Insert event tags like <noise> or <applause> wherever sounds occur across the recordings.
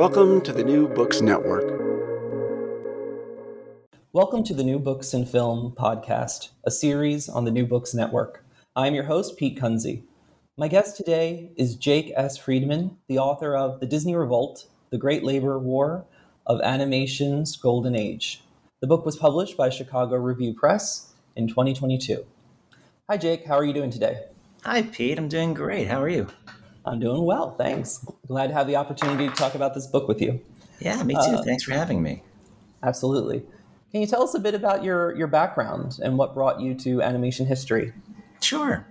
Welcome to the New Books Network. Welcome to the New Books and Film podcast, a series on the New Books Network. I'm your host, Pete Kunze. My guest today is Jake S. Friedman, the author of The Disney Revolt The Great Labor War of Animation's Golden Age. The book was published by Chicago Review Press in 2022. Hi, Jake. How are you doing today? Hi, Pete. I'm doing great. How are you? I'm doing well, thanks. Glad to have the opportunity to talk about this book with you. Yeah, me too. Uh, thanks for having me. Absolutely. Can you tell us a bit about your, your background and what brought you to animation history? Sure.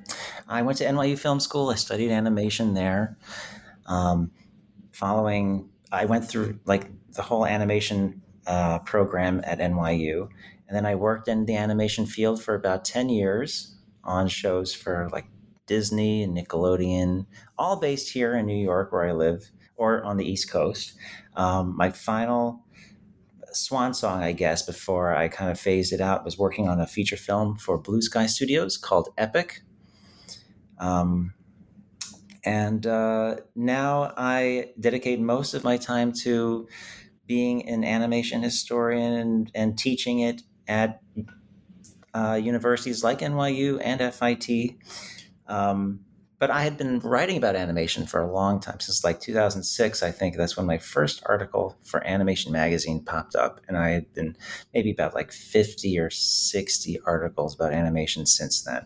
I went to NYU Film School. I studied animation there. Um, following, I went through like the whole animation uh, program at NYU. And then I worked in the animation field for about 10 years on shows for like Disney and Nickelodeon, all based here in New York, where I live, or on the East Coast. Um, my final swan song, I guess, before I kind of phased it out, was working on a feature film for Blue Sky Studios called Epic. Um, and uh, now I dedicate most of my time to being an animation historian and, and teaching it at uh, universities like NYU and FIT. Um, but I had been writing about animation for a long time, since like 2006, I think. That's when my first article for Animation Magazine popped up. And I had been maybe about like 50 or 60 articles about animation since then.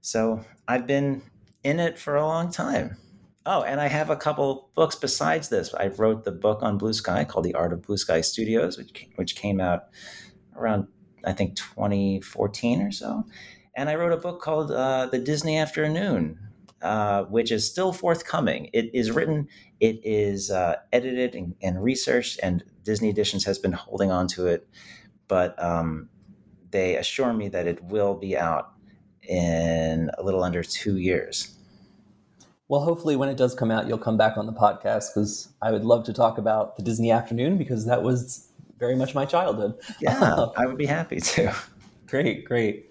So I've been in it for a long time. Oh, and I have a couple books besides this. I wrote the book on Blue Sky called The Art of Blue Sky Studios, which, which came out around, I think, 2014 or so and I wrote a book called uh, The Disney Afternoon, uh, which is still forthcoming. It is written, it is uh, edited and, and, researched, and Disney Editions has been holding on to it. But um, they assure me that it will be out in a little under two years. Well, hopefully, when it does come out, you'll come back on the podcast because I would love to talk about the Disney Afternoon because that was very much my childhood. Yeah, <laughs> I would be happy to. Great, great.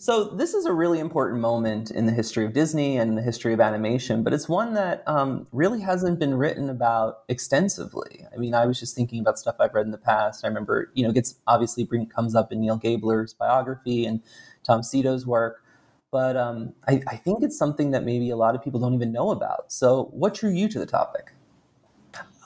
So this is a really important moment in the history of Disney and the history of animation, but it's one that um, really hasn't been written about extensively. I mean, I was just thinking about stuff I've read in the past. I remember, you know, gets obviously bring, comes up in Neil Gabler's biography and Tom Sito's work, but um, I, I think it's something that maybe a lot of people don't even know about. So, what drew you to the topic?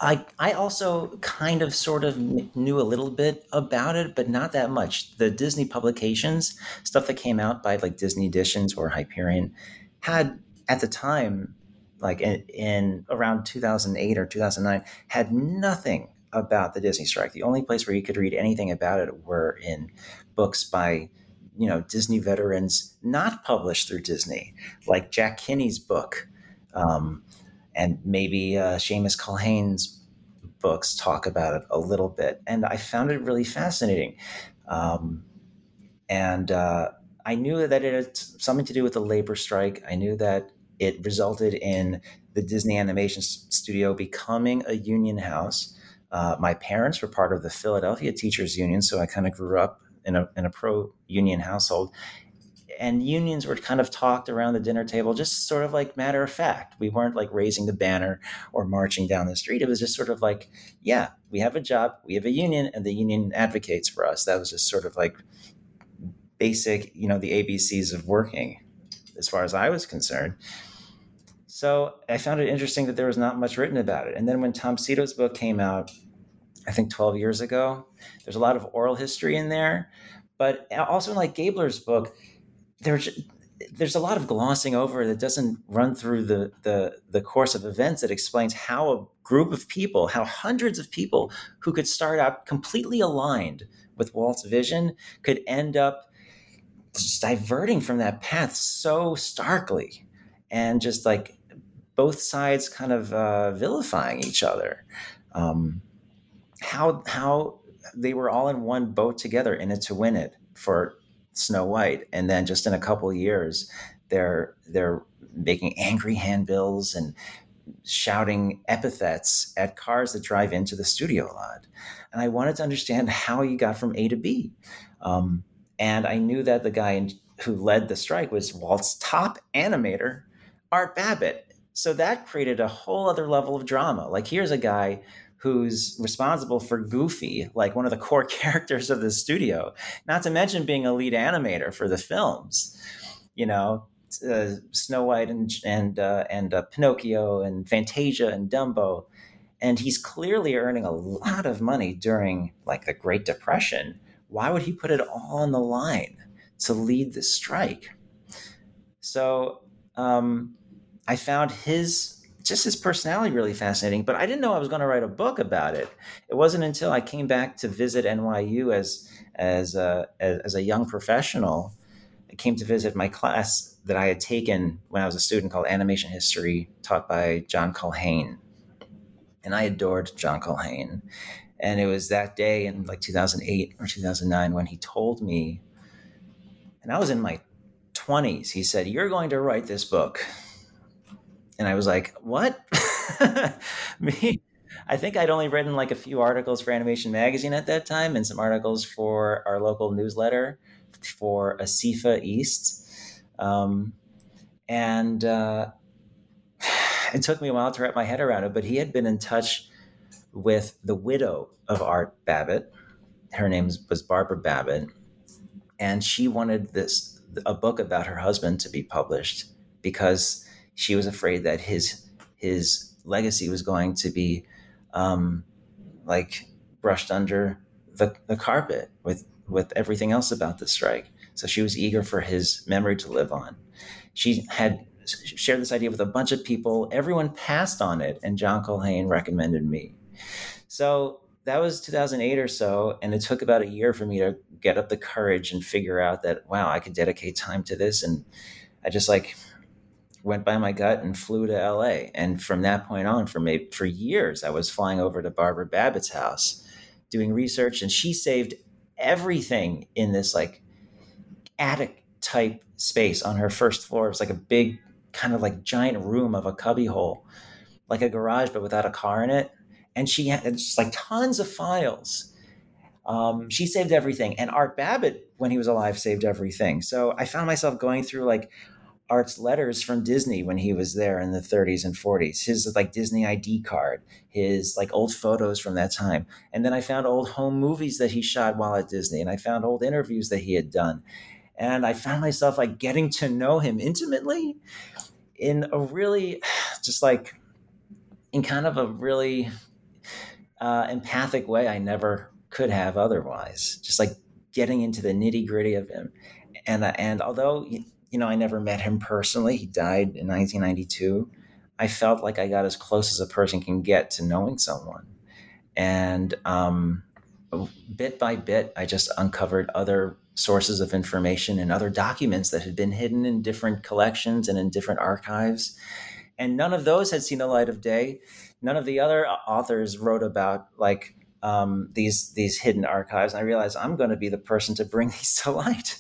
I I also kind of sort of knew a little bit about it, but not that much. The Disney publications, stuff that came out by like Disney Editions or Hyperion, had at the time, like in, in around 2008 or 2009, had nothing about the Disney strike. The only place where you could read anything about it were in books by you know Disney veterans not published through Disney, like Jack Kinney's book. Um, and maybe uh, Shamus Culhane's books talk about it a little bit. And I found it really fascinating. Um, and uh, I knew that it had something to do with the labor strike. I knew that it resulted in the Disney Animation Studio becoming a union house. Uh, my parents were part of the Philadelphia Teachers Union, so I kind of grew up in a, in a pro union household and unions were kind of talked around the dinner table just sort of like matter of fact we weren't like raising the banner or marching down the street it was just sort of like yeah we have a job we have a union and the union advocates for us that was just sort of like basic you know the abcs of working as far as i was concerned So I found it interesting that there was not much written about it. And then when Tom Sito's book came out, I think 12 years ago, there's a lot of oral history in there. But uh, also, like Gabler's book, there's there's a lot of glossing over that doesn't run through the, the the course of events that explains how a group of people, how hundreds of people who could start out completely aligned with Walt's vision could end up just diverting from that path so starkly and just like both sides kind of uh, vilifying each other. Um, how how they were all in one boat together in it to win it for Snow White, and then just in a couple years, they're they're making angry handbills and shouting epithets at cars that drive into the studio lot. And I wanted to understand how you got from A to B. Um, and I knew that the guy who led the strike was Walt's top animator, Art Babbitt. So that created a whole other level of drama. Like, here's a guy who's responsible for Goofy, like one of the core <laughs> characters of the studio, not to mention being a lead animator for the films. You know, uh, Snow White and and uh, and uh, Pinocchio and Fantasia and Dumbo, and he's clearly earning a lot of money during like the Great Depression. Why would he put it all on the line to lead the strike? So um, I found his just his personality really fascinating. But I didn't know I was going to write a book about it. It wasn't until I came back to visit NYU as as a, as a young professional. I came to visit my class that I had taken when I was a student called Animation History, taught by John Culhane. And I adored John Culhane. And it was that day in like 2008 or 2009 when he told me, and I was in my 20s, he said, You're going to write this book and I was like, "What?" <laughs> Me, I think I'd only written like a few articles for Animation Magazine at that time, and some articles for our local newsletter for ASIFA East, um, and uh, <sighs> it took me a while to wrap my head around it. But he had been in touch with the widow of Art Babbitt. Her name was Barbara Babbitt, and she wanted this a book about her husband to be published because she was afraid that his his legacy was going to be um, like brushed under the, the carpet with with everything else about the strike. So she was eager for his memory to live on. She had shared this idea with a bunch of people. Everyone passed on it, and John Culhane recommended me. So that was 2008 or so, and it took about a year for me to get up the courage and figure out that wow, I could dedicate time to this. And I just like went by my gut and flew to LA. And from that point on, for maybe for years, I was flying over to Barbara Babbitt's house, doing research, and she saved everything in this like attic type space on her first floor. It was like a big kind of like giant room of a cubbyhole, like a garage, but without a car in it. And she had just like tons of files. Um, she saved everything. And Art Babbitt, when he was alive, saved everything. So I found myself going through like Art's letters from Disney when he was there in the 30s and 40s, his like Disney ID card, his like old photos from that time. And then I found old home movies that he shot while at Disney, and I found old interviews that he had done. And I found myself like getting to know him intimately in a really <sighs> just like in kind of a really uh, empathic way I never could have otherwise. Just like getting into the nitty gritty of him. And, uh, and although you know, I never met him personally. He died in 1992. I felt like I got as close as a person can get to knowing someone. And um, bit by bit, I just uncovered other sources of information and other documents that had been hidden in different collections and in different archives. And none of those had seen the light of day. None of the other authors wrote about like um, these these hidden archives. And I realized I'm going to be the person to bring <laughs> these to light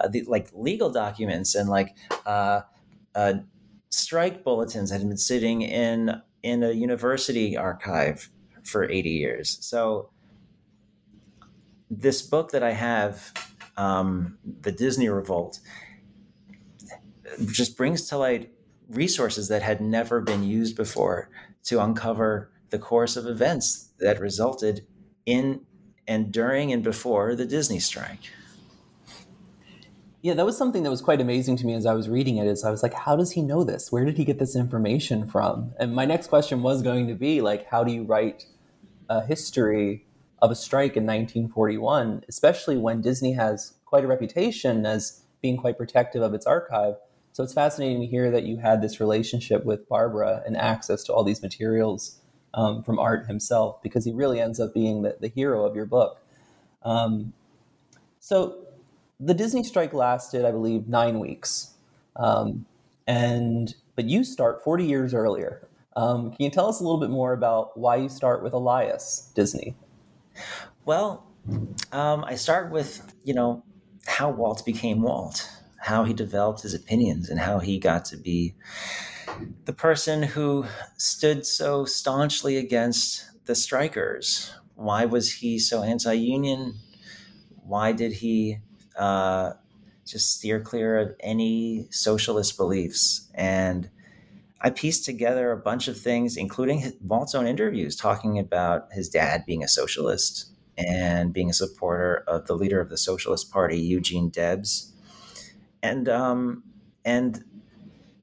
uh, the, like legal documents and like uh, uh, strike bulletins that had been sitting in in a university archive for 80 years. So this book that I have, um, the Disney Revolt, just brings to light resources that had never been used before to uncover the course of events that resulted in and during and before the Disney strike. Yeah, that was something that was quite amazing to me as I was reading it. Is I was like, how does he know this? Where did he get this information from? And my next question was going to be like, how do you write a history of a strike in 1941, especially when Disney has quite a reputation as being quite protective of its archive? So it's fascinating to hear that you had this relationship with Barbara and access to all these materials um, from Art himself, because he really ends up being the, the hero of your book. Um, so the Disney strike lasted, I believe, nine weeks, um, and but you start 40 years earlier. Um, can you tell us a little bit more about why you start with Elias Disney? Well, um, I start with you know how Walt became Walt, how he developed his opinions, and how he got to be the person who stood so staunchly against the strikers. Why was he so anti-union? Why did he uh, just steer clear of any socialist beliefs? And I pieced together a bunch of things, including Walt's own interviews, talking about his dad being a socialist and being a supporter of the leader of the Socialist Party, Eugene Debs, and um, and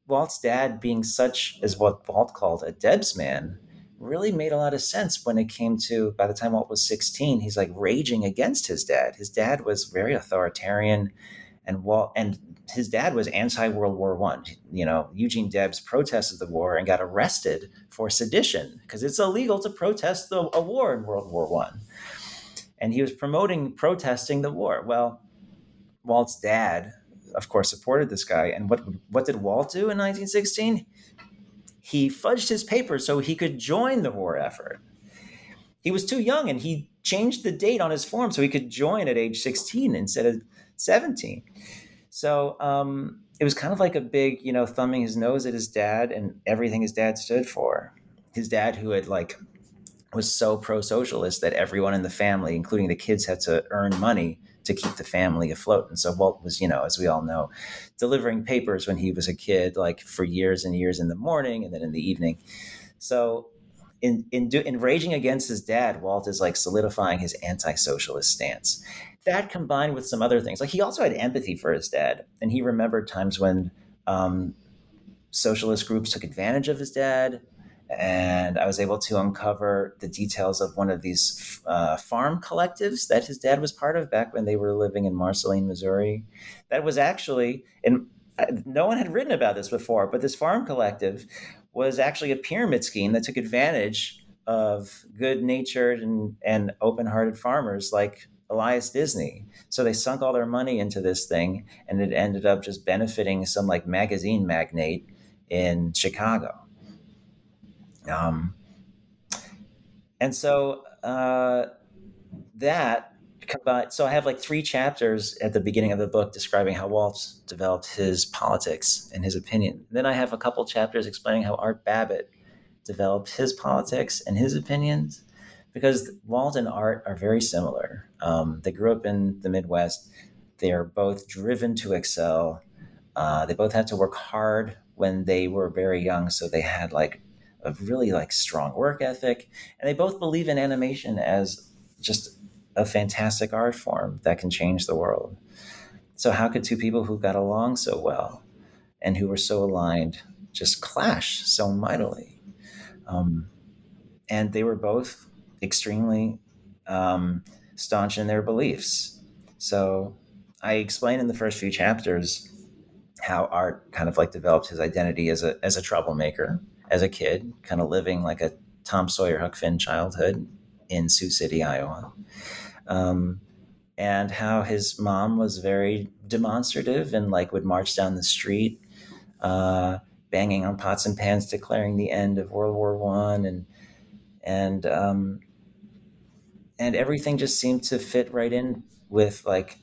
Walt's dad being such as what Walt called a Debs man really made a lot of sense when it came to by the time Walt was 16 he's like raging against his dad his dad was very authoritarian and Walt and his dad was anti World War One. You know, Eugene Debs protested the war and got arrested for sedition because it's illegal to protest the, a war in World War One. And he was promoting protesting the war. Well, Walt's dad, of course, supported this guy. And what what did Walt do in 1916? He fudged his papers so he could join the war effort. He was too young, and he changed the date on his form so he could join at age 16 instead of 17. So um, it was kind of like a big, you know, thumbing his nose at his dad and everything his dad stood for. His dad, who had like was so pro-socialist that everyone in the family, including the kids, had to earn money to keep the family afloat. And so Walt was, you know, as we all know, delivering papers when he was a kid, like for years and years in the morning and then in the evening. So in in, do, in raging against his dad, Walt is like solidifying his anti-socialist stance that combined with some other things, like he also had empathy for his dad, and he remembered times when um, socialist groups took advantage of his dad. And I was able to uncover the details of one of these uh, farm collectives that his dad was part of back when they were living in Marceline, Missouri. That was actually, and no one had written about this before, but this farm collective was actually a pyramid scheme that took advantage of good natured and, and open hearted farmers like Elias Disney. So they sunk all their money into this thing, and it ended up just benefiting some like magazine magnate in Chicago. Um, and so uh, that so I have like three chapters at the beginning of the book describing how Walt developed his politics and his opinion. Then I have a couple chapters explaining how Art Babbitt developed his politics and his opinions because Walt and Art are very similar. Um, they grew up in the Midwest. They are both driven to excel. Uh, they both had to work hard when they were very young, so they had like a really like strong work ethic, and they both believe in animation as just a fantastic art form that can change the world. So how could two people who got along so well and who were so aligned just clash so mightily? Um, and they were both extremely um, staunch in their beliefs. So I explain in the first few chapters how Art kind of like developed his identity as a as a troublemaker as a kid, kind of living like a Tom Sawyer Huck Finn childhood in Sioux City, Iowa. Um, and how his mom was very demonstrative and like would march down the street, uh, banging on pots and pans, declaring the end of World War One, and and um, and everything just seemed to fit right in with like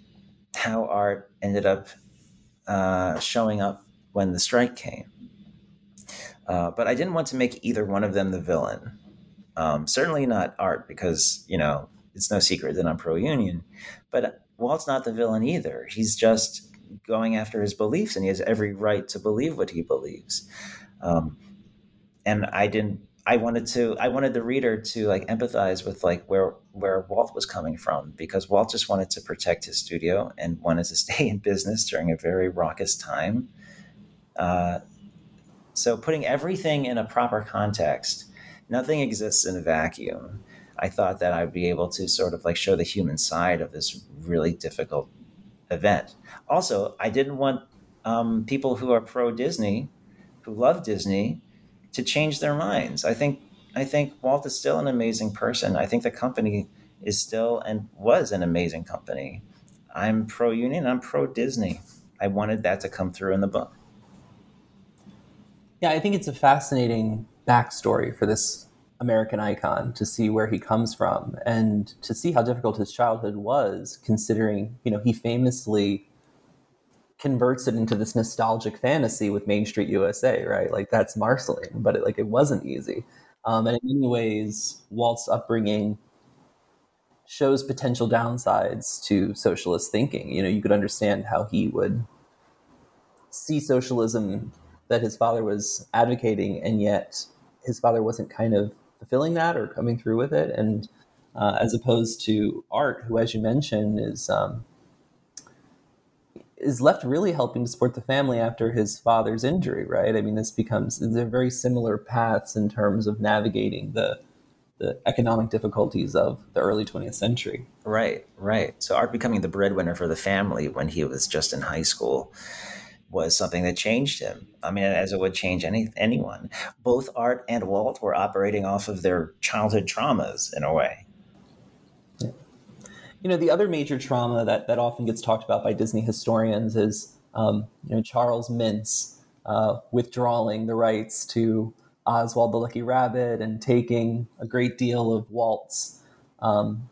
how art ended up uh, showing up when the strike came. Uh, but I didn't want to make either one of them the villain. Um, certainly not art, because you know it's no secret that I'm pro union. But Walt's not the villain either. He's just going after his beliefs, and he has every right to believe what he believes. Um, and I didn't I wanted to I wanted the reader to like empathize with like where where Walt was coming from because Walt just wanted to protect his studio and wanted to <laughs> stay in business during a very raucous time. Uh, so putting everything in a proper context, nothing exists in a vacuum. I thought that I'd be able to sort of like show the human side of this really difficult event. Also, I didn't want um, people who are pro Disney, who love Disney, to change their minds. I think I think Walt is still an amazing person. I think the company is still and was an amazing company. I'm pro union. I'm pro Disney. I wanted that to come through in the book. Yeah, I think it's a fascinating backstory for this American icon to see where he comes from and to see how difficult his childhood was, considering, you know, he famously converts it into this nostalgic fantasy with Main Street USA, right? Like that's Marceline, but it, like it wasn't easy. Um, and in many ways, Walt's upbringing shows potential downsides to socialist thinking. You know, you could understand how he would see socialism that his father was advocating, and yet his father wasn't kind of fulfilling that or coming through with it. And uh, as opposed to Art, who, as you mentioned, is um, is left really helping to support the family after his father's injury, right? I mean, this becomes they're very similar paths in terms of navigating the the economic difficulties of the early 20th century. Right, right. So Art becoming the breadwinner for the family when he was just in high school was something that changed him. I mean, as it would change any anyone. Both Art and Walt were operating off of their childhood traumas in a way. You know, the other major trauma that, that often gets talked about by Disney historians is, um, you know, Charles Mintz uh, withdrawing the rights to Oswald the Lucky Rabbit and taking a great deal of Walt's um,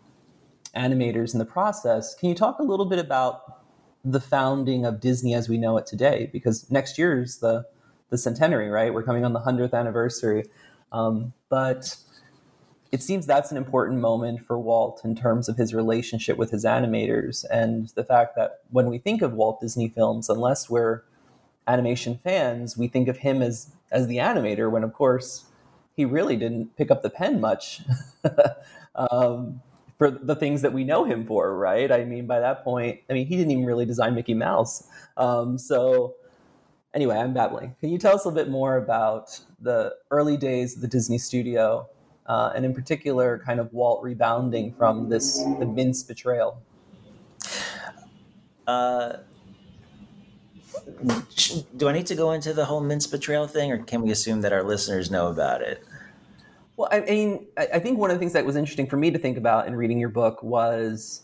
animators in the process. Can you talk a little bit about the founding of Disney as we know it today, because next year is the the centenary, right? We're coming on the hundredth anniversary, um, but it seems that's an important moment for Walt in terms of his relationship with his animators and the fact that when we think of Walt Disney films, unless we're animation fans, we think of him as as the animator, when of course he really didn't pick up the pen much. <laughs> um, for the things that we know him for, right? I mean, by that point, I mean, he didn't even really design Mickey Mouse. Um, so, anyway, I'm babbling. Can you tell us a bit more about the early days of the Disney studio, uh, and in particular, kind of Walt rebounding from this Mintz betrayal? Uh, do I need to go into the whole Mintz betrayal thing, or can we assume that our listeners know about it? Well, I mean, I think one of the things that was interesting for me to think about in reading your book was,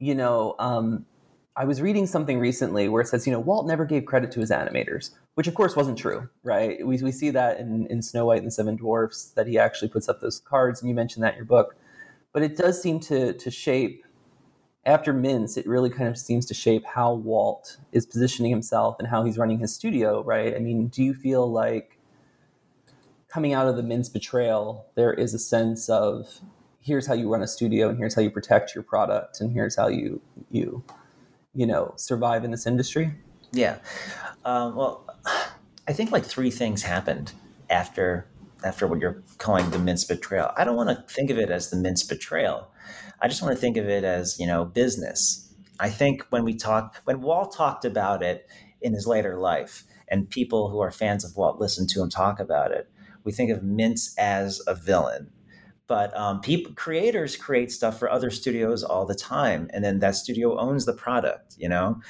you know, um, I was reading something recently where it says, you know, Walt never gave credit to his animators, which of course wasn't true, right? We, we see that in, in Snow White and the Seven Dwarfs, that he actually puts up those cards, and you mentioned that in your book. But it does seem to, to shape, after Mintz, it really kind of seems to shape how Walt is positioning himself and how he's running his studio, right? I mean, do you feel like coming out of the Mintz betrayal, there is a sense of here's how you run a studio and here's how you protect your product and here's how you you you know survive in this industry. Yeah, um, well, I think like three things happened after after what you're calling the Mintz betrayal. I don't want to think of it as the Mintz betrayal. I just want to think of it as you know business. I think when we talk when Walt talked about it in his later life, and people who are fans of Walt listen to him talk about it, we think of Mintz as a villain. But um, people, creators create stuff for other studios all the time, and then that studio owns the product. You know,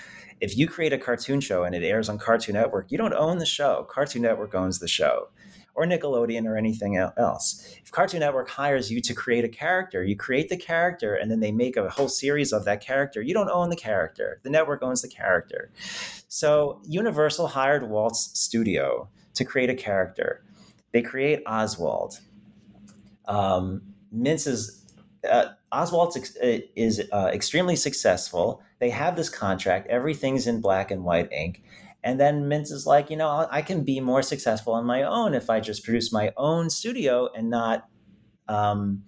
if you create a cartoon show and it airs on Cartoon Network, you don't own the show. Cartoon Network owns the show, or Nickelodeon, or anything else. If Cartoon Network hires you to create a character, you create the character, and then they make a whole series of that character. You don't own the character. The network owns the character. So Universal hired Walt's studio to create a character they create Oswald. Um, is uh, Oswald uh, is uh, extremely successful. They have this contract. Everything's in black and white ink. And then Mintz is like, you know, I can be more successful on my own if I just produce my own studio and not um,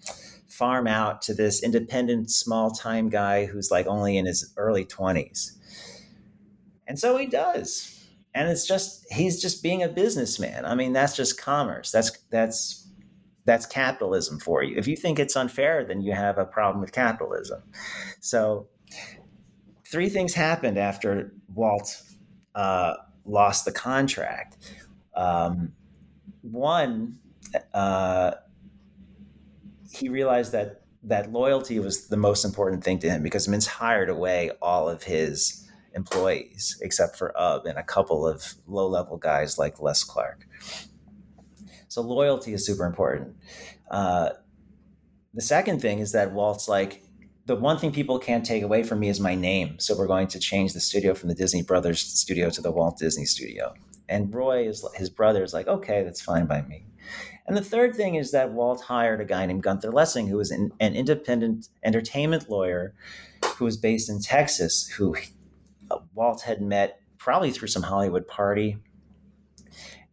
farm out to this independent, small time guy who's like only in his early 20s. And so he does and it's just he's just being a businessman i mean that's just commerce that's that's that's capitalism for you. If you think it's unfair, then you have a problem with capitalism. So, three things happened after Walt uh, lost the contract. Um, one, uh, he realized that that loyalty was the most important thing to him because Mintz hired away all of his employees except for Ub and a couple of low level guys like Les Clark. So loyalty is super important. Uh, the second thing is that Walt's like, the one thing people can't take away from me is my name. So we're going to change the studio from the Disney Brothers studio to the Walt Disney studio. And Roy is his brother is like, okay, that's fine by me. And the third thing is that Walt hired a guy named Gunther Lessing, who was an, an independent entertainment lawyer who was based in Texas, who Walt had met probably through some Hollywood party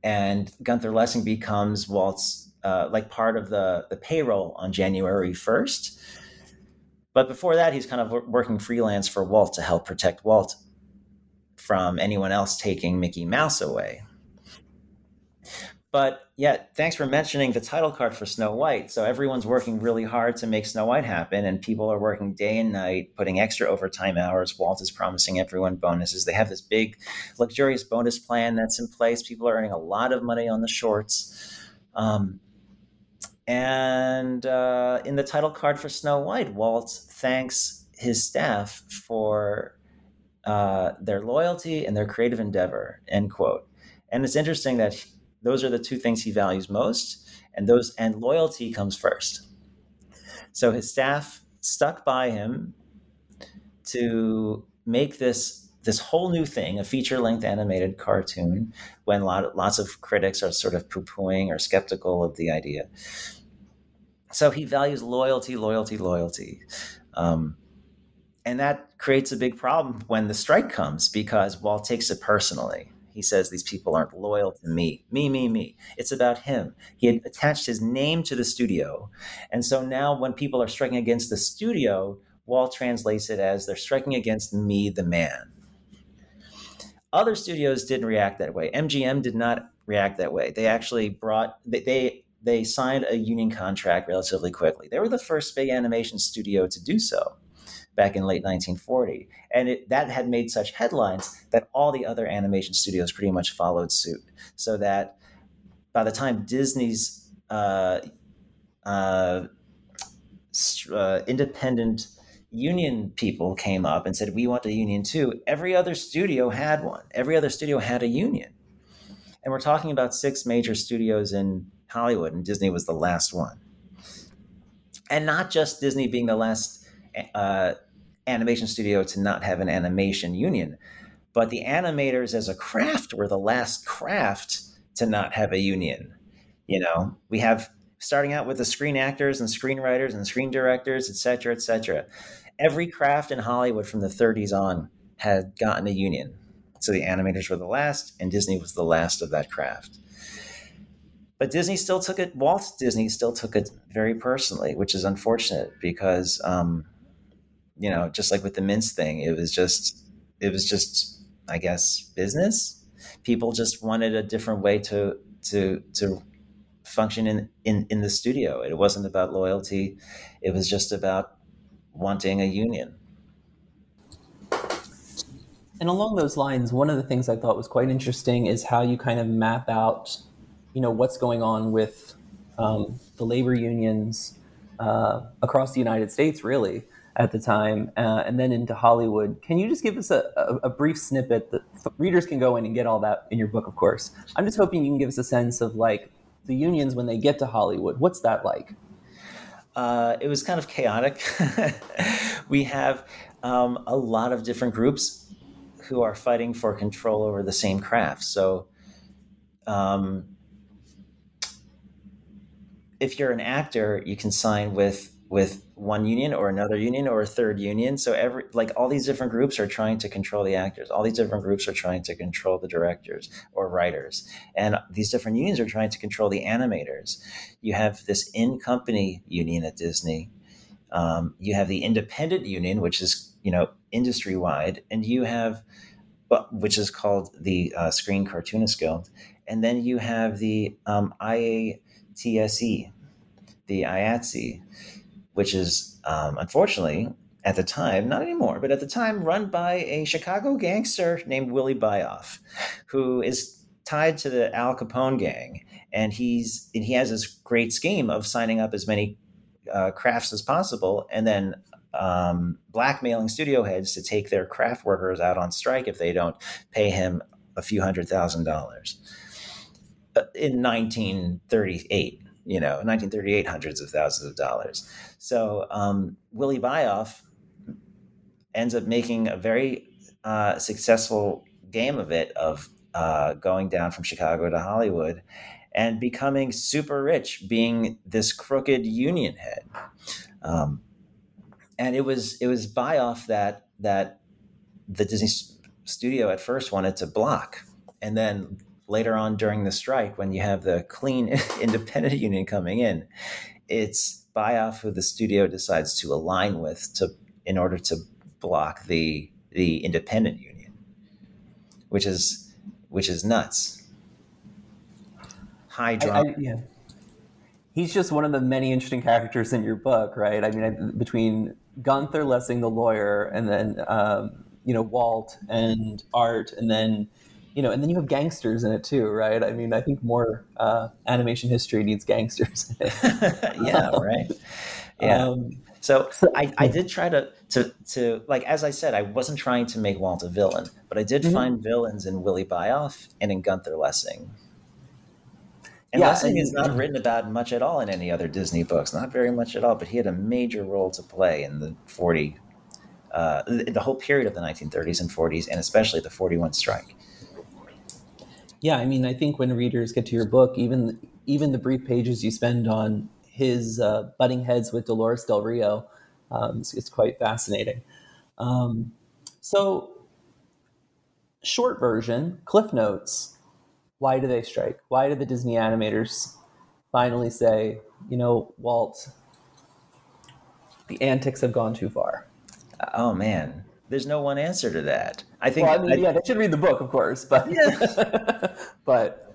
and Gunther Lessing becomes Walt's uh, like part of the the payroll on January first. But before that, he's kind of working freelance for Walt to help protect Walt from anyone else taking Mickey Mouse away. But yeah, thanks for mentioning the title card for Snow White. So everyone's working really hard to make Snow White happen, and people are working day and night, putting extra overtime hours. Walt is promising everyone bonuses. They have this big, luxurious bonus plan that's in place. People are earning a lot of money on the shorts. Um, and uh, in the title card for Snow White, Walt thanks his staff for uh, their loyalty and their creative endeavor. End quote. And it's interesting that those are the two things he values most, and those and loyalty comes first. So his staff stuck by him to make this this whole new thing, a feature length animated cartoon, when lot, lots of critics are sort of poo pooing or skeptical of the idea. So he values loyalty, loyalty, loyalty. Um, and that creates a big problem when the strike comes because Walt takes it personally. He says these people aren't loyal to me. Me, me, me. It's about him. He had attached his name to the studio. And so now when people are striking against the studio, Walt translates it as they're striking against me, the man. Other studios didn't react that way. MGM did not react that way. They actually brought, they, they, they signed a union contract relatively quickly. They were the first big animation studio to do so back in late 1940. And it, that had made such headlines that all the other animation studios pretty much followed suit. So that by the time Disney's uh, uh, uh, independent union people came up and said, We want a union too, every other studio had one. Every other studio had a union. And we're talking about six major studios in Hollywood, and Disney was the last one. And not just Disney being the last uh, animation studio to not have an animation union. But the animators as a craft were the last craft to not have a union. You know, we have starting out with the screen actors and screenwriters and screen directors, et cetera, et cetera. Every craft in Hollywood from the 30s on had gotten a union. So the animators were the last, and Disney was the last of that craft. But Disney still took it, Walt Disney still took it very personally, which is unfortunate because um, you know, just like with the Mintz thing, it was just, it was just, I guess, business. People just wanted a different way to to to function in in in the studio. It wasn't about loyalty. It was just about wanting a union. And along those lines, one of the things I thought was quite interesting is how you kind of map out, you know, what's going on with um, the labor unions uh, across the United States, really at the time, uh, and then into Hollywood. Can you just give us a, a, a brief snippet that readers can go in and get all that in your book, of course? I'm just hoping you can give us a sense of like the unions when they get to Hollywood. What's that like? Uh, it was kind of chaotic. <laughs> we have um, a lot of different groups who are fighting for control over the same craft. So, um, if you're an actor, you can sign with with one union or another union or a third union. So every like all these different groups are trying to control the actors. All these different groups are trying to control the directors or writers. And these different unions are trying to control the animators. You have this in company union at Disney. Um, you have the independent union, which is you know industry wide, and you have which is called the uh, Screen Cartoonist Guild, and then you have the um, IATSE, the IATSE, which is um, unfortunately at the time, not anymore, but at the time, run by a Chicago gangster named Willie Bioff, who is tied to the Al Capone gang, and he's and he has this great scheme of signing up as many uh, crafts as possible, and then um, blackmailing studio heads to take their craft workers out on strike if they don't pay him a few hundred thousand dollars. Uh, in 1938, you know, 1938, hundreds of thousands of dollars. So um, Willie Bioff ends up making a very uh, successful game of it of uh, going down from Chicago to Hollywood and becoming super rich, being this crooked union head. Um, and it was it was Bioff that that the Disney studio at first wanted to block, and then later on during the strike, when you have the clean <laughs> independent union coming in, it's Bioff who the studio decides to align with to in order to block the the independent union, which is which is nuts. High drama. I, I, yeah. He's just one of the many interesting characters in your book, right? I mean, between Gunther Lessing, the lawyer, and then um, you know Walt and Art, and then you know, and then you have gangsters in it too, right? I mean, I think more uh, animation history needs gangsters. <laughs> yeah, <laughs> right. Yeah. Um, so I, I did try to, to to like as I said, I wasn't trying to make Walt a villain, but I did mm-hmm. find villains in Willie Bioff and in Gunther Lessing. And yeah, Lessing is not written about much at all in any other Disney books, not very much at all. But he had a major role to play in the forty, uh, the whole period of the 1930s and 40s, and especially the 41 strike. Yeah, I mean, I think when readers get to your book, even even the brief pages you spend on his uh, butting heads with Dolores Del Rio. Um, it's, it's, quite fascinating. Um, so, short version, Cliff Notes. Why do they strike? Why do the Disney animators finally say, you know, Walt, the antics have gone too far? Oh man, there's no one answer to that. I think. Well, I mean, I, yeah, they should read the book, of course, but yeah. <laughs> but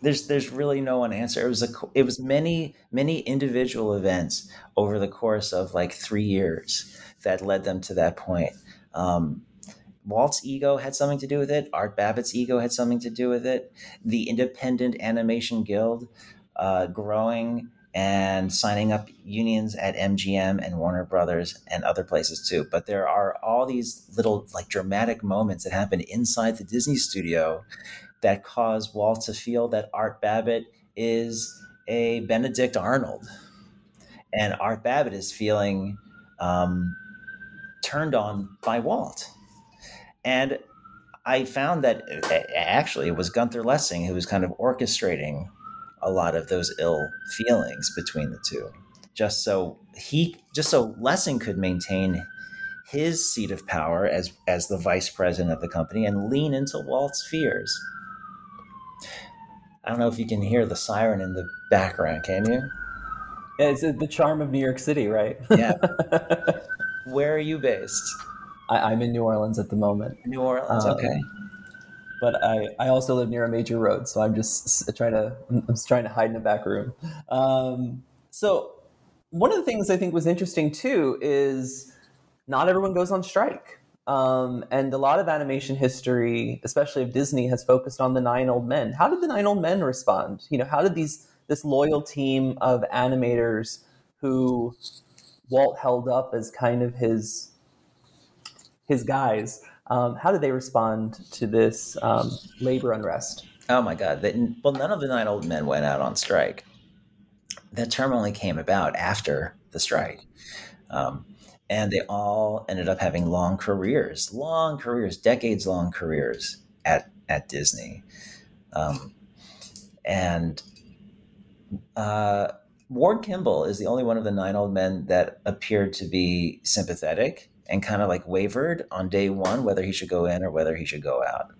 there's there's really no one answer. It was a it was many many individual events over the course of like three years that led them to that point. Um, Walt's ego had something to do with it. Art Babbitt's ego had something to do with it. The Independent Animation Guild uh, growing and signing up unions at MGM and Warner Brothers and other places too. But there are all these little like dramatic moments that happen inside the Disney studio that cause Walt to feel that Art Babbitt is a Benedict Arnold. And Art Babbitt is feeling um, turned on by Walt. And I found that actually it was Gunther Lessing who was kind of orchestrating a lot of those ill feelings between the two, just so he, just so Lessing could maintain his seat of power as as the vice president of the company and lean into Walt's fears. I don't know if you can hear the siren in the background. Can you? Yeah, it's the charm of New York City, right? yeah. <laughs> Where are you based? I, am in New Orleans at the moment. New Orleans, um, okay. But I, I also live near a major road, so I'm just trying to I'm just trying to hide in a back room. Um, so one of the things I think was interesting too is not everyone goes on strike. Um, and a lot of animation history, especially of Disney, has focused on the nine old men. How did the nine old men respond? You know, how did these this loyal team of animators who Walt held up as kind of his his guys, um, how did they respond to this um, labor unrest? Oh my God! They, well, none of the nine old men went out on strike. That term only came about after the strike. Um, and they all ended up having long careers, long careers, decades long careers at at Disney, um, and uh, Ward Kimball is the only one of the nine old men that appeared to be sympathetic and kind of like wavered on day one whether he should go in or whether he should go out.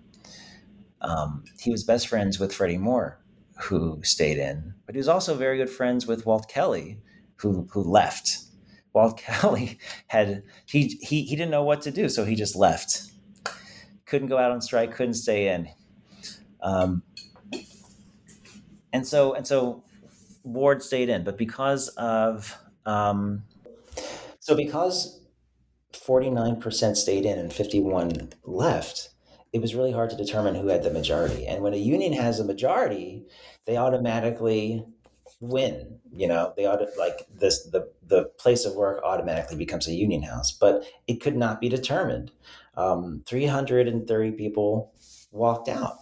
Um, he was best friends with Freddie Moore, who stayed in, but he was also very good friends with Walt Kelly, who who left Walt <laughs> Kelly had he he he didn't know what to do, so he just left. Couldn't go out on strike, couldn't stay in. Um, and so and so Ward stayed in, but because of um, so because 49% stayed in and 51 left, it was really hard to determine who had the majority. And when a union has a majority, they automatically win. You know, they ought like this the the place of work automatically becomes a union house, but it could not be determined. Um, 330 people walked out,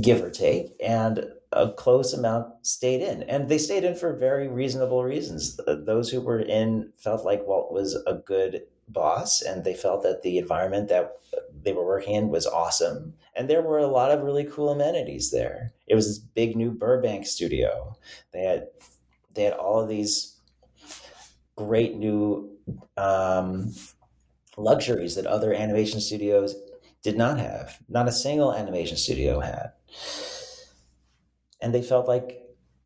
give or take, and a close amount stayed in. And they stayed in for very reasonable reasons. Those who were in felt like Walt was a good boss and they felt that the environment that they were working in was awesome. And there were a lot of really cool amenities there. It was this big new Burbank studio. They had they had all of these great new um, luxuries that other animation studios did not have. Not a single animation studio had and they felt like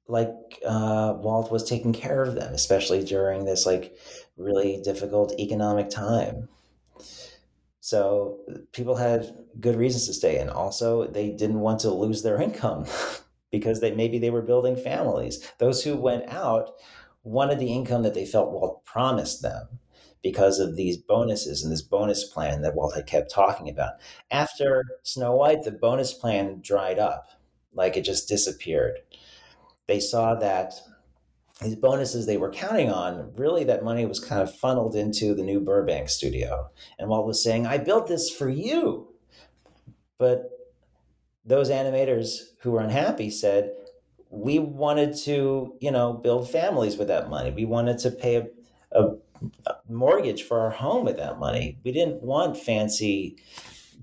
like uh, Walt was taking care of them, especially during this like really difficult economic time. So people had good reasons to stay, and also they didn't want to lose their income <laughs> because they maybe they were building families. Those who went out wanted the income that they felt Walt promised them because of these bonuses and this bonus plan that Walt had kept talking about. After Snow White, the bonus plan dried up like it just disappeared. They saw that these bonuses they were counting on, really that money was kind of funneled into the new Burbank studio. And Walt was saying, I built this for you. But those animators who were unhappy said, we wanted to, you know, build families with that money. We wanted to pay a, a, mortgage for our home with that money. We didn't want fancy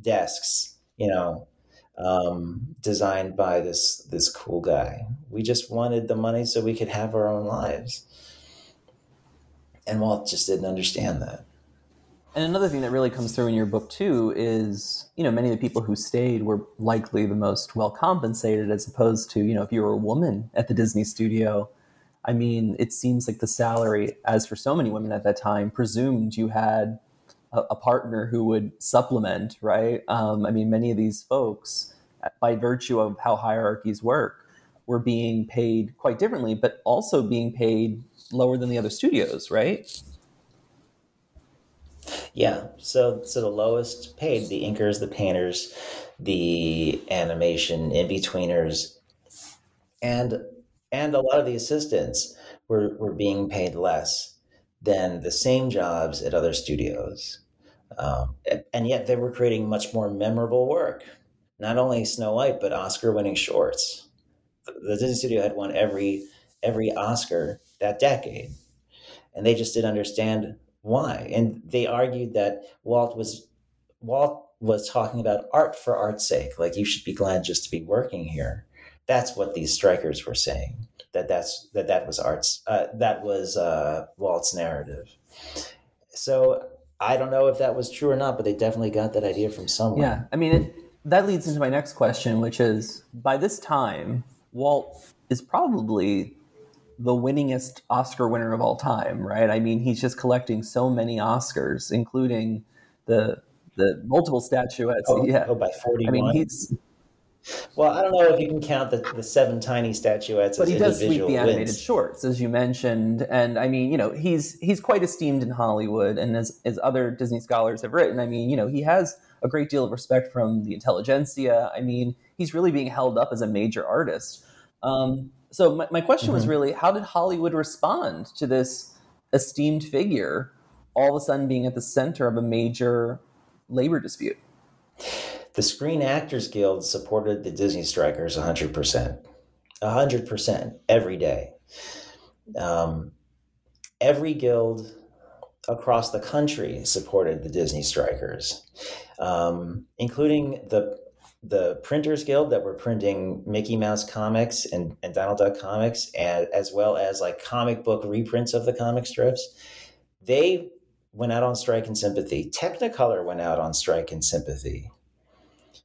desks, you know, um, designed by this this cool guy. We just wanted the money so we could have our own lives, and Walt just didn't understand that. And another thing that really comes through in your book too is, you know, many of the people who stayed were likely the most well compensated, as opposed to, you know, if you were a woman at the Disney studio. I mean, it seems like the salary, as for so many women at that time, presumed you had a, a partner who would supplement, right? Um, I mean, many of these folks, by virtue of how hierarchies work, were being paid quite differently, but also being paid lower than the other studios, right? Yeah. So, so the lowest paid, the inkers, the painters, the animation in betweeners, and and a lot of the assistants were were being paid less than the same jobs at other studios. Um, and yet they were creating much more memorable work. Not only Snow White, but Oscar-winning shorts. The Disney Studio had won every every Oscar that decade, and they just didn't understand why. And they argued that Walt was Walt was talking about art for art's sake. Like you should be glad just to be working here. That's what these strikers were saying. That that's that that was art's uh, that was uh, Walt's narrative. So I don't know if that was true or not, but they definitely got that idea from somewhere. Yeah, I mean, it, that leads into my next question, which is by this time, Walt is probably the winningest Oscar winner of all time, right? I mean, he's just collecting so many Oscars, including the the multiple statuettes. Oh, yeah, oh by forty. I mean, he's well, I don't know if you can count the, the seven tiny statuettes. But he does sweep the animated wins. shorts, as you mentioned, and I mean, you know, he's he's quite esteemed in Hollywood, and as as other Disney scholars have written, I mean, you know, he has a great deal of respect from the intelligentsia. I mean, he's really being held up as a major artist. Um, so my, my question mm-hmm. was really, how did Hollywood respond to this esteemed figure all of a sudden being at the center of a major labor dispute? The Screen Actors Guild supported the Disney strikers 100%. 100% every day. Um, every guild across the country supported the Disney strikers, um, including the the Printers Guild that were printing Mickey Mouse comics and, and Donald Duck comics, and as well as like comic book reprints of the comic strips. They went out on strike in sympathy. Technicolor went out on strike in sympathy.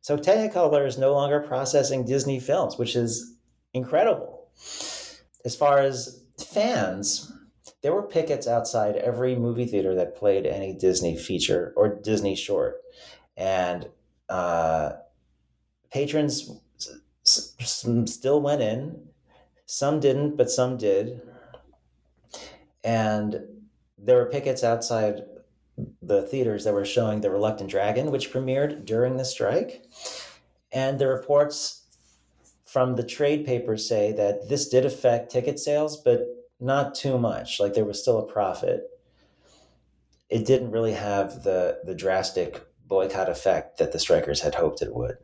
So Technicolor is no longer processing Disney films, which is incredible. As far as fans, there were pickets outside every movie theater that played any Disney feature or Disney short. And uh, patrons s- s- still went in, Some didn't, but some did. And there were pickets outside the theaters that were showing The Reluctant Dragon, which premiered during the strike. And the reports from the trade papers say that this did affect ticket sales, but not too much. Like there was still a profit. It didn't really have the the drastic boycott effect that the strikers had hoped it would.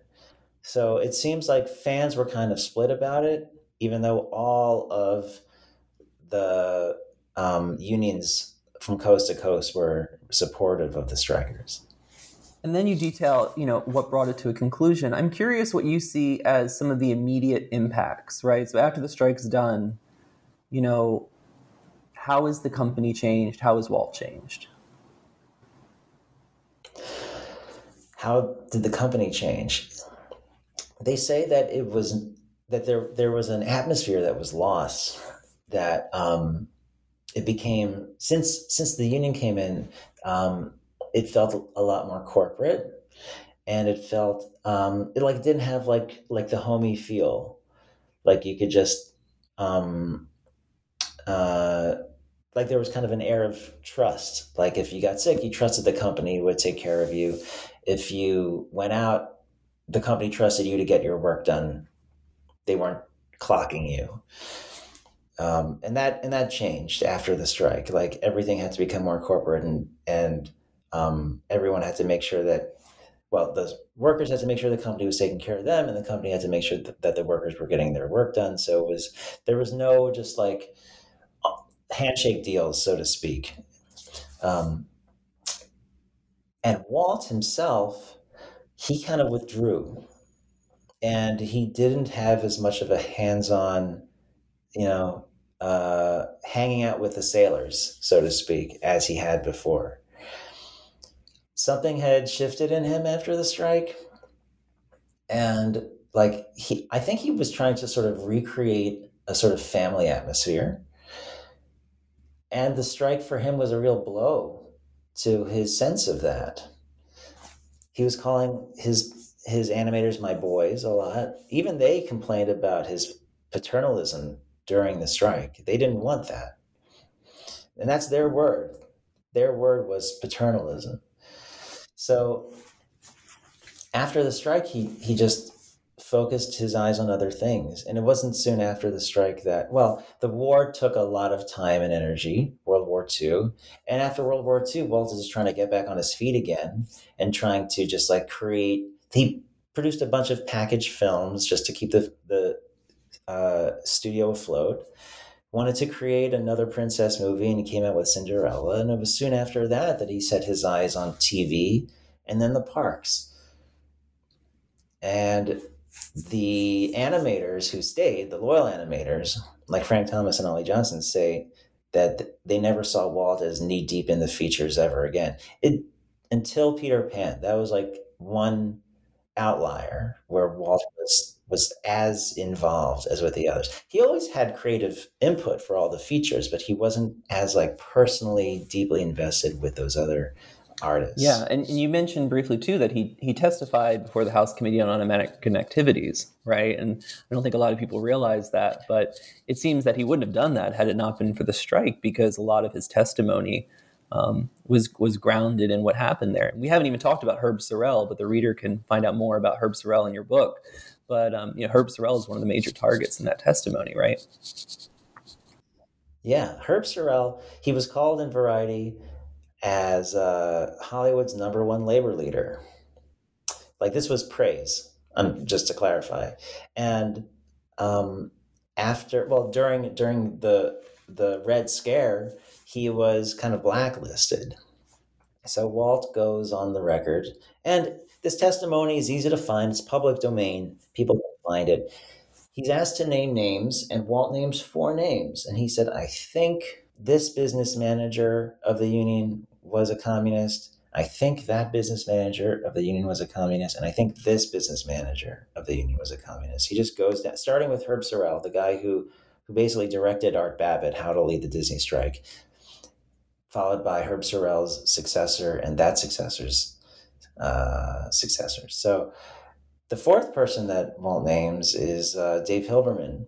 So it seems like fans were kind of split about it, even though all of the um, unions from coast to coast were supportive of the strikers. And then you detail, you know, what brought it to a conclusion. I'm curious what you see as some of the immediate impacts, right? So after the strike's done, you know, how is the company changed? How has Walt changed? How did the company change? They say that it was that there there was an atmosphere that was lost that um, it became since since the union came in, um, it felt a lot more corporate, and it felt um, it like didn't have like like the homey feel, like you could just um, uh, like there was kind of an air of trust. Like if you got sick, you trusted the company would take care of you. If you went out, the company trusted you to get your work done. They weren't clocking you um, and that and that changed after the strike. Like everything had to become more corporate, and and um, everyone had to make sure that well, the workers had to make sure the company was taking care of them, and the company had to make sure that, that the workers were getting their work done. So it was there was no just like handshake deals, so to speak. Um, and Walt himself, he kind of withdrew, and he didn't have as much of a hands-on, you know, uh, hanging out with the sailors, so to speak, as he had before. Something had shifted in him after the strike. And like he I think he was trying to sort of recreate a sort of family atmosphere. And the strike for him was a real blow to his sense of that. He was calling his his animators my boys a lot. Even they complained about his paternalism during the strike. They didn't want that. And that's their word. Their word was paternalism. So after the strike, he, he just focused his eyes on other things. And it wasn't soon after the strike that, well, the war took a lot of time and energy, World War II. And after World War II, Walt is trying to get back on his feet again and trying to just like create, he produced a bunch of package films just to keep the, the uh, studio afloat. Wanted to create another princess movie, and he came out with Cinderella. And it was soon after that that he set his eyes on TV and then the parks. And the animators who stayed, the loyal animators, like Frank Thomas and Ollie Johnston, say that they never saw Walt as knee deep in the features ever again. It until Peter Pan. That was like one outlier where Walt was was as involved as with the others. He always had creative input for all the features, but he wasn't as like personally deeply invested with those other artists. Yeah, and, you mentioned briefly too that he he testified before the House Committee on Un-American Activities, right? And I don't think a lot of people realize that, but it seems that he wouldn't have done that had it not been for the strike, because a lot of his testimony um, was was grounded in what happened there. We haven't even talked about Herb Sorrell, but the reader can find out more about Herb Sorrell in your book. But um, you know, Herb Sorrell is one of the major targets in that testimony, right? Yeah, Herb Sorrell. He was called in Variety as uh, Hollywood's number one labor leader. Like this was praise, um, just to clarify. And um, after, well, during during the the Red Scare, he was kind of blacklisted. So Walt goes on the record, and this testimony is easy to find. It's public domain. People can find it. He's asked to name names, and Walt names four names. And he said, I think this business manager of the union was a communist. I think that business manager of the union was a communist. And I think this business manager of the union was a communist. He just goes down, starting with Herb Sorrell, the guy who, who basically directed Art Babbitt how to lead the Disney strike, followed by Herb Sorrell's successor and that successor's uh, successors. So the fourth person that Walt names is uh, Dave Hilberman,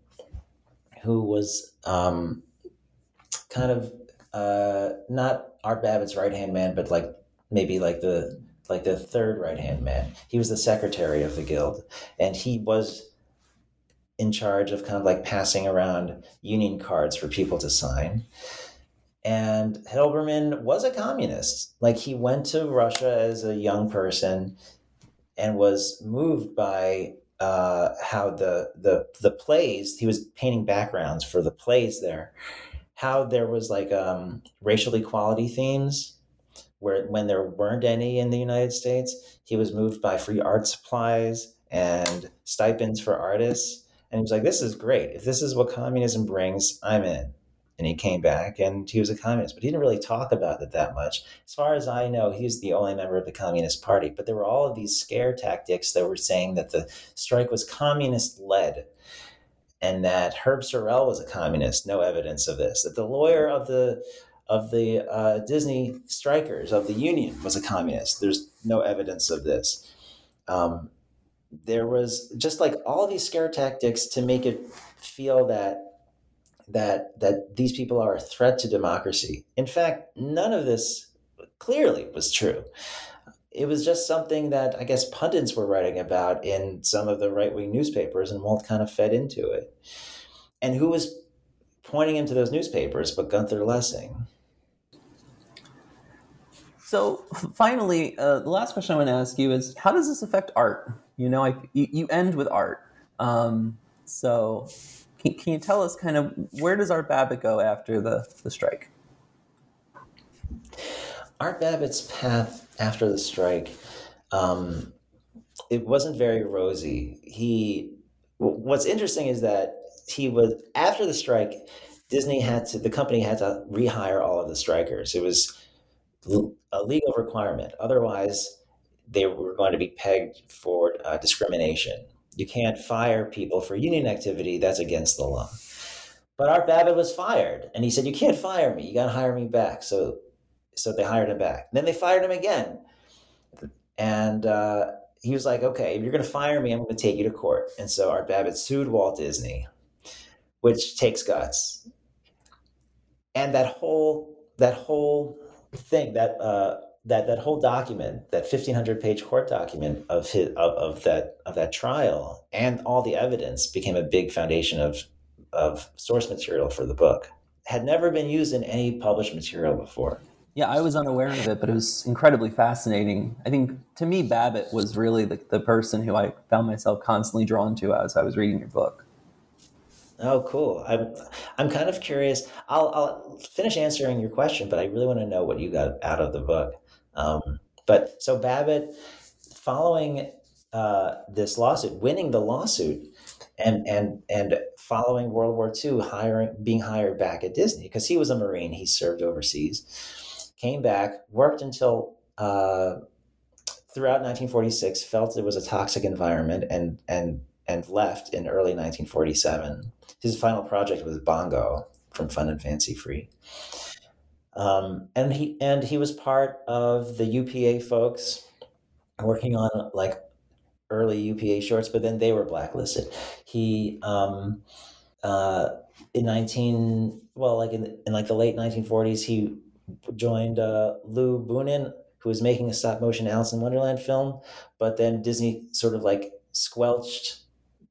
who was um, kind of uh, not Art Babbitt's right hand man, but like maybe like the like the third right hand man. He was the secretary of the guild, and he was in charge of kind of like passing around union cards for people to sign. And Hilberman was a communist. Like he went to Russia as a young person and was moved by uh, how the the the plays he was painting backgrounds for the plays there, how there was like um, racial equality themes where when there weren't any in the United States, he was moved by free art supplies and stipends for artists. And he was like, "This is great. If this is what communism brings, I'm in." And he came back, and he was a communist, but he didn't really talk about it that much. As far as I know, he was the only member of the Communist Party. But there were all of these scare tactics that were saying that the strike was communist led, and that Herb Sorrell was a communist. No evidence of this. That the lawyer of the of the uh, Disney strikers of the union was a communist. There's no evidence of this. Um, there was just like all these scare tactics to make it feel that that that these people are a threat to democracy. In fact, none of this clearly was true. It was just something that I guess pundits were writing about in some of the right wing newspapers, and Walt kind of fed into it. And who was pointing into those newspapers but Gunther Lessing? So finally, uh, the last question I want to ask you is, how does this affect art? You know, I, you, you end with art. Um, so can, can, you tell us kind of where does Art Babbitt go after the, the strike? Art Babbitt's path after the strike, um, it wasn't very rosy. He, what's interesting is that he was after the strike. Disney had to, the company had to rehire all of the strikers. It was a legal requirement. Otherwise, they were going to be pegged for uh, discrimination. You can't fire people for union activity, that's against the law. But Art Babbitt was fired, and he said, You can't fire me, you got to hire me back. So, so they hired him back. Then they fired him again. And uh, he was like, Okay, if you're going to fire me, I'm going to take you to court. And so Art Babbitt sued Walt Disney, which takes guts. And that whole, that whole thing that uh, that that whole document, that fifteen hundred page court document of his of, of that of that trial, and all the evidence became a big foundation of of source material for the book. Had never been used in any published material before. Yeah, I was unaware of it, but it was incredibly fascinating. I think to me, Babbitt was really the, the person who I found myself constantly drawn to as I was reading your book. Oh, cool. I'm I'm kind of curious. I'll I'll finish answering your question, but I really want to know what you got out of the book. Um, but so Babbitt, following uh, this lawsuit, winning the lawsuit, and and and following World War II, hiring being hired back at Disney because he was a Marine, he served overseas, came back, worked until. Uh, throughout 1946, felt it was a toxic environment, and and and left in early 1947 his final project was Bongo from Fun and Fancy Free. Um, and he and he was part of the UPA folks working on like early UPA shorts, but then they were blacklisted. He um, uh, in nineteen well like in, in like the late nineteen forties he joined uh, Lou Bunin who was making a stop motion Alice in Wonderland film, but then Disney sort of like squelched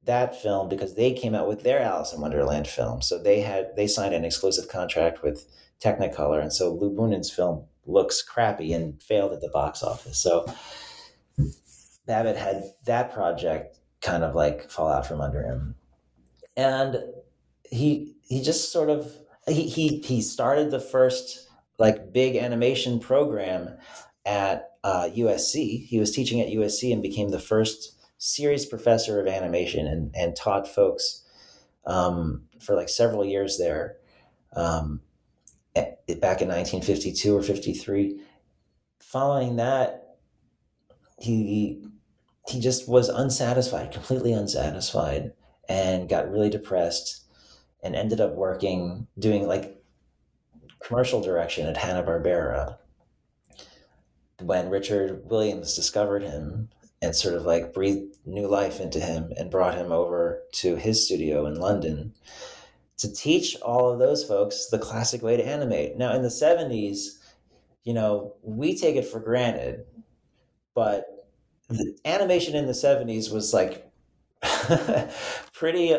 that film because they came out with their Alice in Wonderland film. So they had they signed an exclusive contract with Technicolor, and so Lou Bunin's film looks crappy and failed at the box office. So Babbitt had that project kind of like fall out from under him, and he he just sort of he he he started the first like big animation program at uh, USC. He was teaching at USC and became the first serious professor of animation and, and taught folks um, for like several years there um, back in 1952 or 53 following that he he just was unsatisfied completely unsatisfied and got really depressed and ended up working doing like commercial direction at hanna-barbera. When richard williams discovered him and sort of like breathed new life into him and brought him over to his studio in London to teach all of those folks the classic way to animate. Now, in the 70s, you know, we take it for granted, but the animation in the 70s was like <laughs> pretty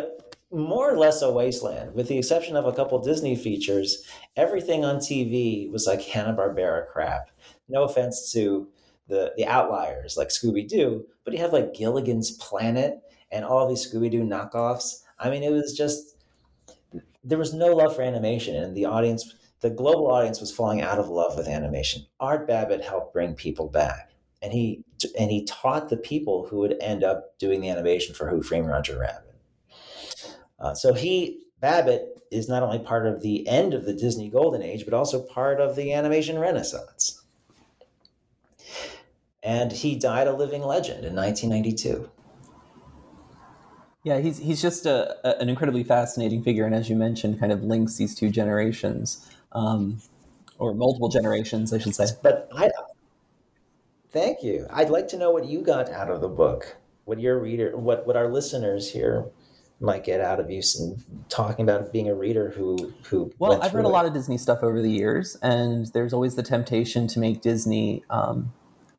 more or less a wasteland. With the exception of a couple disney features everything on tv was like hanna-barbera crap. No offense to the the outliers like scooby-doo but you have like gilligan's planet and all these scooby-doo knockoffs. I mean it was just there was no love for animation and the audience the global audience was falling out of love with animation art babbitt helped bring people back and he and he taught the people who would end up doing the animation for Who Framed Roger Rabbit. Uh, so he Babbitt is not only part of the end of the Disney Golden Age, but also part of the animation Renaissance. And he died a living legend in 1992. Yeah, he's he's just a, a, an incredibly fascinating figure, and as you mentioned, kind of links these two generations, um, or multiple generations, I should say. But I, Thank you. I'd like to know what you got out of the book. What your reader, what what our listeners here might get out of you talking about being a reader who who. Well, I've read a lot of Disney stuff over the years, and there's always the temptation to make Disney um,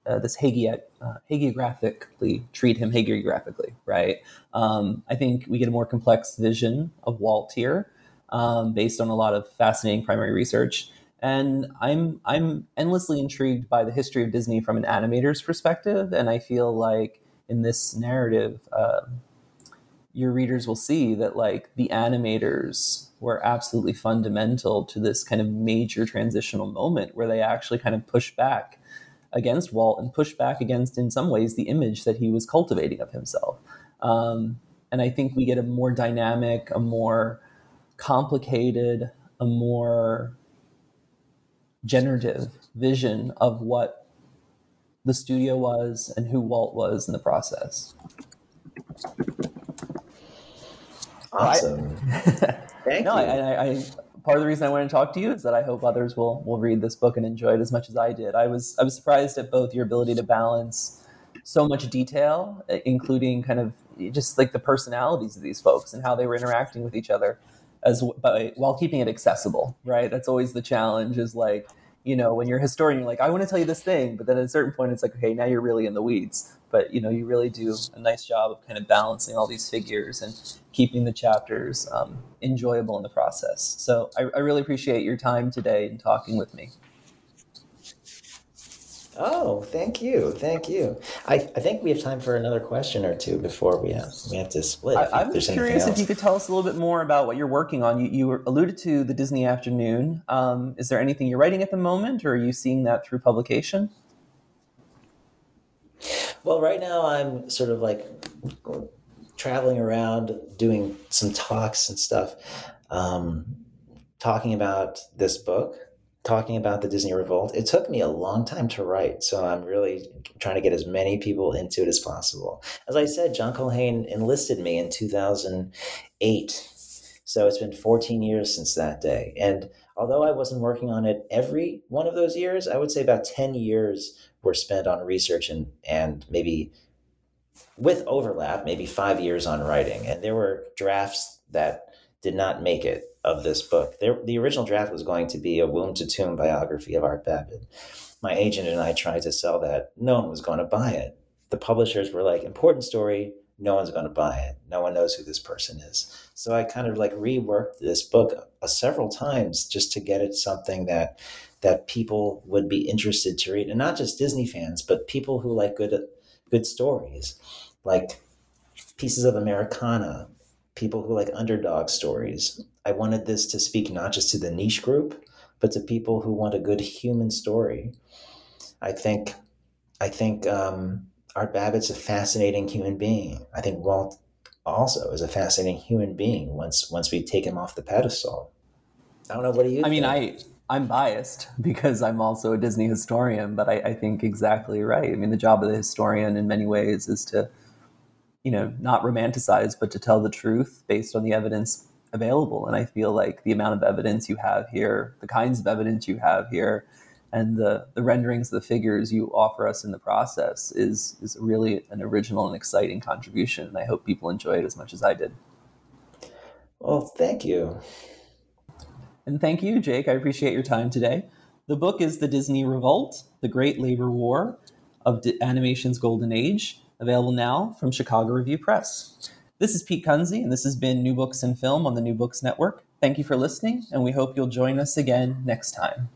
uh, this hagi- uh, hagiographically treat him hagiographically, right? Um, I think we get a more complex vision of Walt here, um, based on a lot of fascinating primary research and I'm I'm endlessly intrigued by the history of Disney from an animator's perspective, and I feel like in this narrative, uh, your readers will see that like the animators were absolutely fundamental to this kind of major transitional moment where they actually kind of push back against Walt and push back against, in some ways, the image that he was cultivating of himself. Um, and I think we get a more dynamic, a more complicated, a more generative vision of what the studio was and who Walt was in the process. Awesome. Thank <laughs> no, you. I, I, I, part of the reason I wanted to talk to you is that I hope others will will read this book and enjoy it as much as I did. I was I was surprised at both your ability to balance so much detail, uh, including kind of just like the personalities of these folks and how they were interacting with each other, as by, while keeping it accessible, right? That's always the challenge. Is like you know when you're a historian, you're like, I want to tell you this thing, but then at a certain point, it's like, okay, now you're really in the weeds. But you know, you really do a nice job of kind of balancing all these figures and keeping the chapters um, enjoyable in the process. So I, I really appreciate your time today and talking with me. Oh, thank you, thank you. I, I think we have time for another question or two before we have we have to split. I, am just curious if you could tell us a little bit more about what you're working on. You, you alluded to the Disney Afternoon. Um, is there anything you're writing at the moment, or are you seeing that through publication? Well, right now I'm sort of like traveling around doing some talks and stuff, um, talking about this book talking about the Disney Revolt. It took me a long time to write, so I'm really trying to get as many people into it as possible. As I said, John Culhane enlisted me in 2008. So it's been 14 years since that day. And although I wasn't working on it every one of those years, I would say about 10 years were spent on research and, and maybe with overlap, maybe five years on writing. And there were drafts that did not make it of this book. There, the original draft was going to be a womb to tomb biography of Art Babbitt. My agent and I tried to sell that. No one was going to buy it. The publishers were like, important story, no one's going to buy it. No one knows who this person is. So I kind of like reworked this book uh, several times just to get it something that that people would be interested to read, and not just Disney fans, but people who like good good stories, like pieces of Americana, people who like underdog stories. I wanted this to speak not just to the niche group, but to people who want a good human story. I think, I think um, Art Babbitt's a fascinating human being. I think Walt also is a fascinating human being. Once once we take him off the pedestal. I don't know. What do you? I think? mean, I I'm biased <laughs> because I'm also a Disney historian, but I, I think exactly right. I mean, the job of the historian in many ways is to you know, not romanticize, but to tell the truth based on the evidence available. And I feel like the amount of evidence you have here, the kinds of evidence you have here, and the, the renderings of the figures you offer us in the process is is really an original and exciting contribution. And I hope people enjoy it as much as I did. Well, thank you. And thank you, Jake. I appreciate your time today. The book is The Disney Revolt The Great Labor War of D- Animation's Golden Age, available now from Chicago Review Press. This is Pete Kunze, and this has been New Books and Film on the New Books Network. Thank you for listening, and we hope you'll join us again next time.